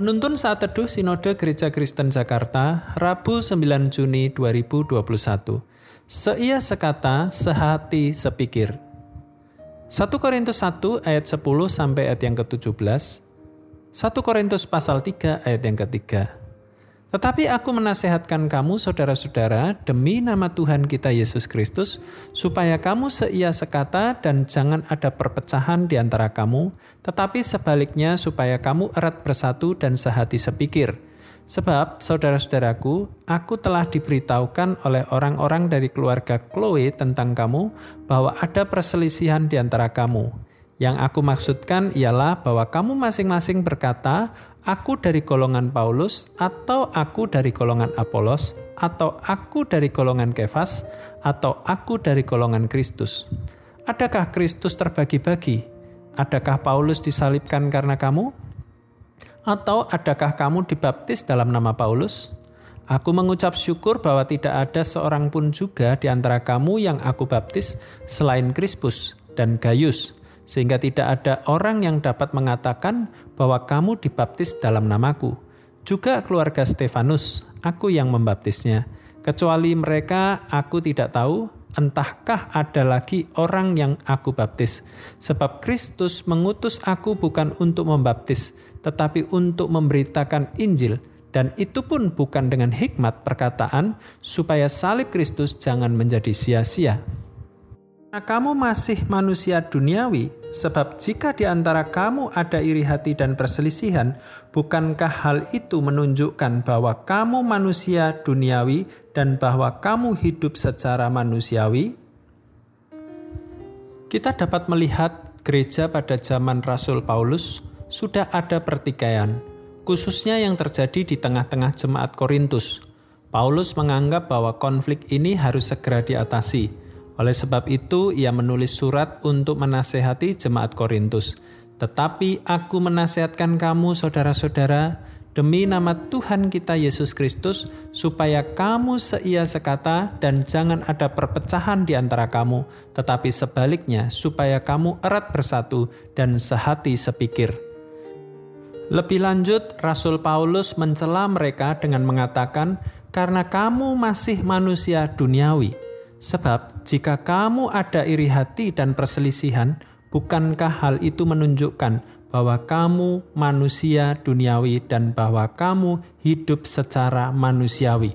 Penuntun saat teduh Sinode Gereja Kristen Jakarta, Rabu 9 Juni 2021. Seia sekata, sehati sepikir. 1 Korintus 1 ayat 10 sampai ayat yang ke-17. 1 Korintus pasal 3 ayat yang ketiga. Tetapi aku menasehatkan kamu saudara-saudara demi nama Tuhan kita Yesus Kristus supaya kamu seia sekata dan jangan ada perpecahan di antara kamu tetapi sebaliknya supaya kamu erat bersatu dan sehati sepikir. Sebab saudara-saudaraku, aku telah diberitahukan oleh orang-orang dari keluarga Chloe tentang kamu bahwa ada perselisihan di antara kamu. Yang aku maksudkan ialah bahwa kamu masing-masing berkata, "Aku dari golongan Paulus," atau "Aku dari golongan Apolos," atau "Aku dari golongan Kefas," atau "Aku dari golongan Kristus." Adakah Kristus terbagi-bagi? Adakah Paulus disalibkan karena kamu? Atau adakah kamu dibaptis dalam nama Paulus? Aku mengucap syukur bahwa tidak ada seorang pun juga di antara kamu yang aku baptis selain Krispus dan Gaius, sehingga tidak ada orang yang dapat mengatakan bahwa kamu dibaptis dalam namaku. Juga keluarga Stefanus, aku yang membaptisnya. Kecuali mereka, aku tidak tahu, entahkah ada lagi orang yang aku baptis. Sebab Kristus mengutus aku bukan untuk membaptis, tetapi untuk memberitakan Injil, dan itu pun bukan dengan hikmat perkataan, supaya salib Kristus jangan menjadi sia-sia. Nah, kamu masih manusia duniawi, sebab jika di antara kamu ada iri hati dan perselisihan, bukankah hal itu menunjukkan bahwa kamu manusia duniawi dan bahwa kamu hidup secara manusiawi? Kita dapat melihat gereja pada zaman Rasul Paulus sudah ada pertikaian, khususnya yang terjadi di tengah-tengah jemaat Korintus. Paulus menganggap bahwa konflik ini harus segera diatasi oleh sebab itu, ia menulis surat untuk menasehati jemaat Korintus. Tetapi aku menasehatkan kamu, saudara-saudara, demi nama Tuhan kita Yesus Kristus, supaya kamu seia sekata dan jangan ada perpecahan di antara kamu, tetapi sebaliknya, supaya kamu erat bersatu dan sehati sepikir. Lebih lanjut, Rasul Paulus mencela mereka dengan mengatakan, "Karena kamu masih manusia duniawi." Sebab jika kamu ada iri hati dan perselisihan, bukankah hal itu menunjukkan bahwa kamu manusia duniawi dan bahwa kamu hidup secara manusiawi?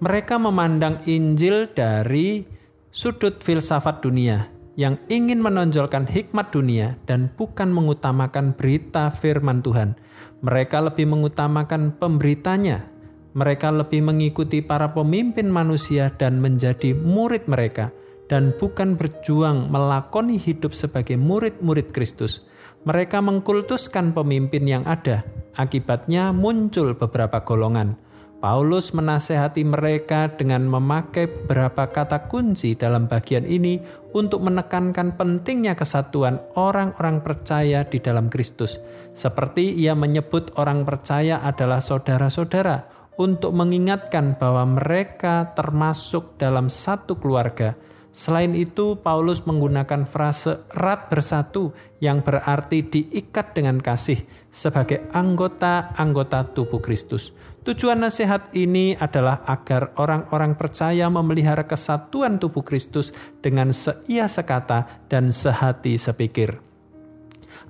Mereka memandang Injil dari sudut filsafat dunia yang ingin menonjolkan hikmat dunia dan bukan mengutamakan berita firman Tuhan. Mereka lebih mengutamakan pemberitanya mereka lebih mengikuti para pemimpin manusia dan menjadi murid mereka, dan bukan berjuang melakoni hidup sebagai murid-murid Kristus. Mereka mengkultuskan pemimpin yang ada, akibatnya muncul beberapa golongan. Paulus menasehati mereka dengan memakai beberapa kata kunci dalam bagian ini untuk menekankan pentingnya kesatuan orang-orang percaya di dalam Kristus, seperti ia menyebut orang percaya adalah saudara-saudara untuk mengingatkan bahwa mereka termasuk dalam satu keluarga. Selain itu, Paulus menggunakan frase "erat bersatu" yang berarti diikat dengan kasih sebagai anggota-anggota tubuh Kristus. Tujuan nasihat ini adalah agar orang-orang percaya memelihara kesatuan tubuh Kristus dengan seia sekata dan sehati sepikir.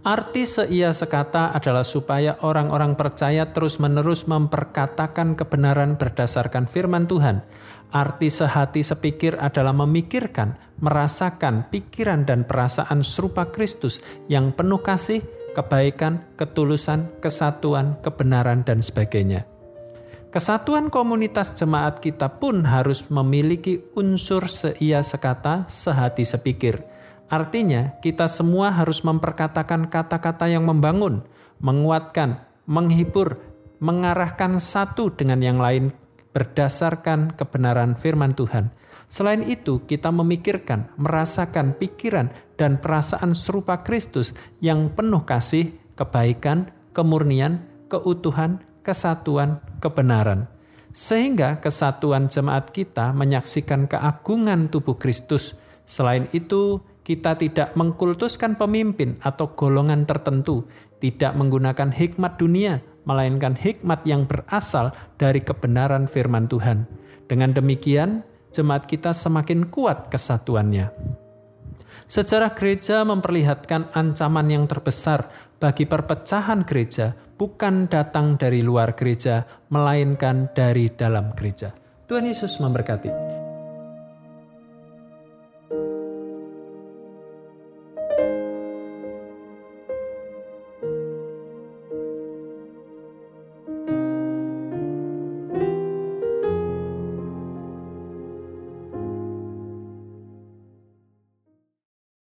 Arti seia sekata adalah supaya orang-orang percaya terus-menerus memperkatakan kebenaran berdasarkan firman Tuhan. Arti sehati sepikir adalah memikirkan, merasakan pikiran dan perasaan serupa Kristus yang penuh kasih, kebaikan, ketulusan, kesatuan, kebenaran, dan sebagainya. Kesatuan komunitas jemaat kita pun harus memiliki unsur seia sekata, sehati sepikir Artinya, kita semua harus memperkatakan kata-kata yang membangun, menguatkan, menghibur, mengarahkan satu dengan yang lain berdasarkan kebenaran firman Tuhan. Selain itu, kita memikirkan, merasakan pikiran dan perasaan serupa Kristus yang penuh kasih, kebaikan, kemurnian, keutuhan, kesatuan, kebenaran. Sehingga kesatuan jemaat kita menyaksikan keagungan tubuh Kristus. Selain itu, kita tidak mengkultuskan pemimpin atau golongan tertentu, tidak menggunakan hikmat dunia, melainkan hikmat yang berasal dari kebenaran firman Tuhan. Dengan demikian, jemaat kita semakin kuat kesatuannya. Sejarah gereja memperlihatkan ancaman yang terbesar bagi perpecahan gereja bukan datang dari luar gereja, melainkan dari dalam gereja. Tuhan Yesus memberkati.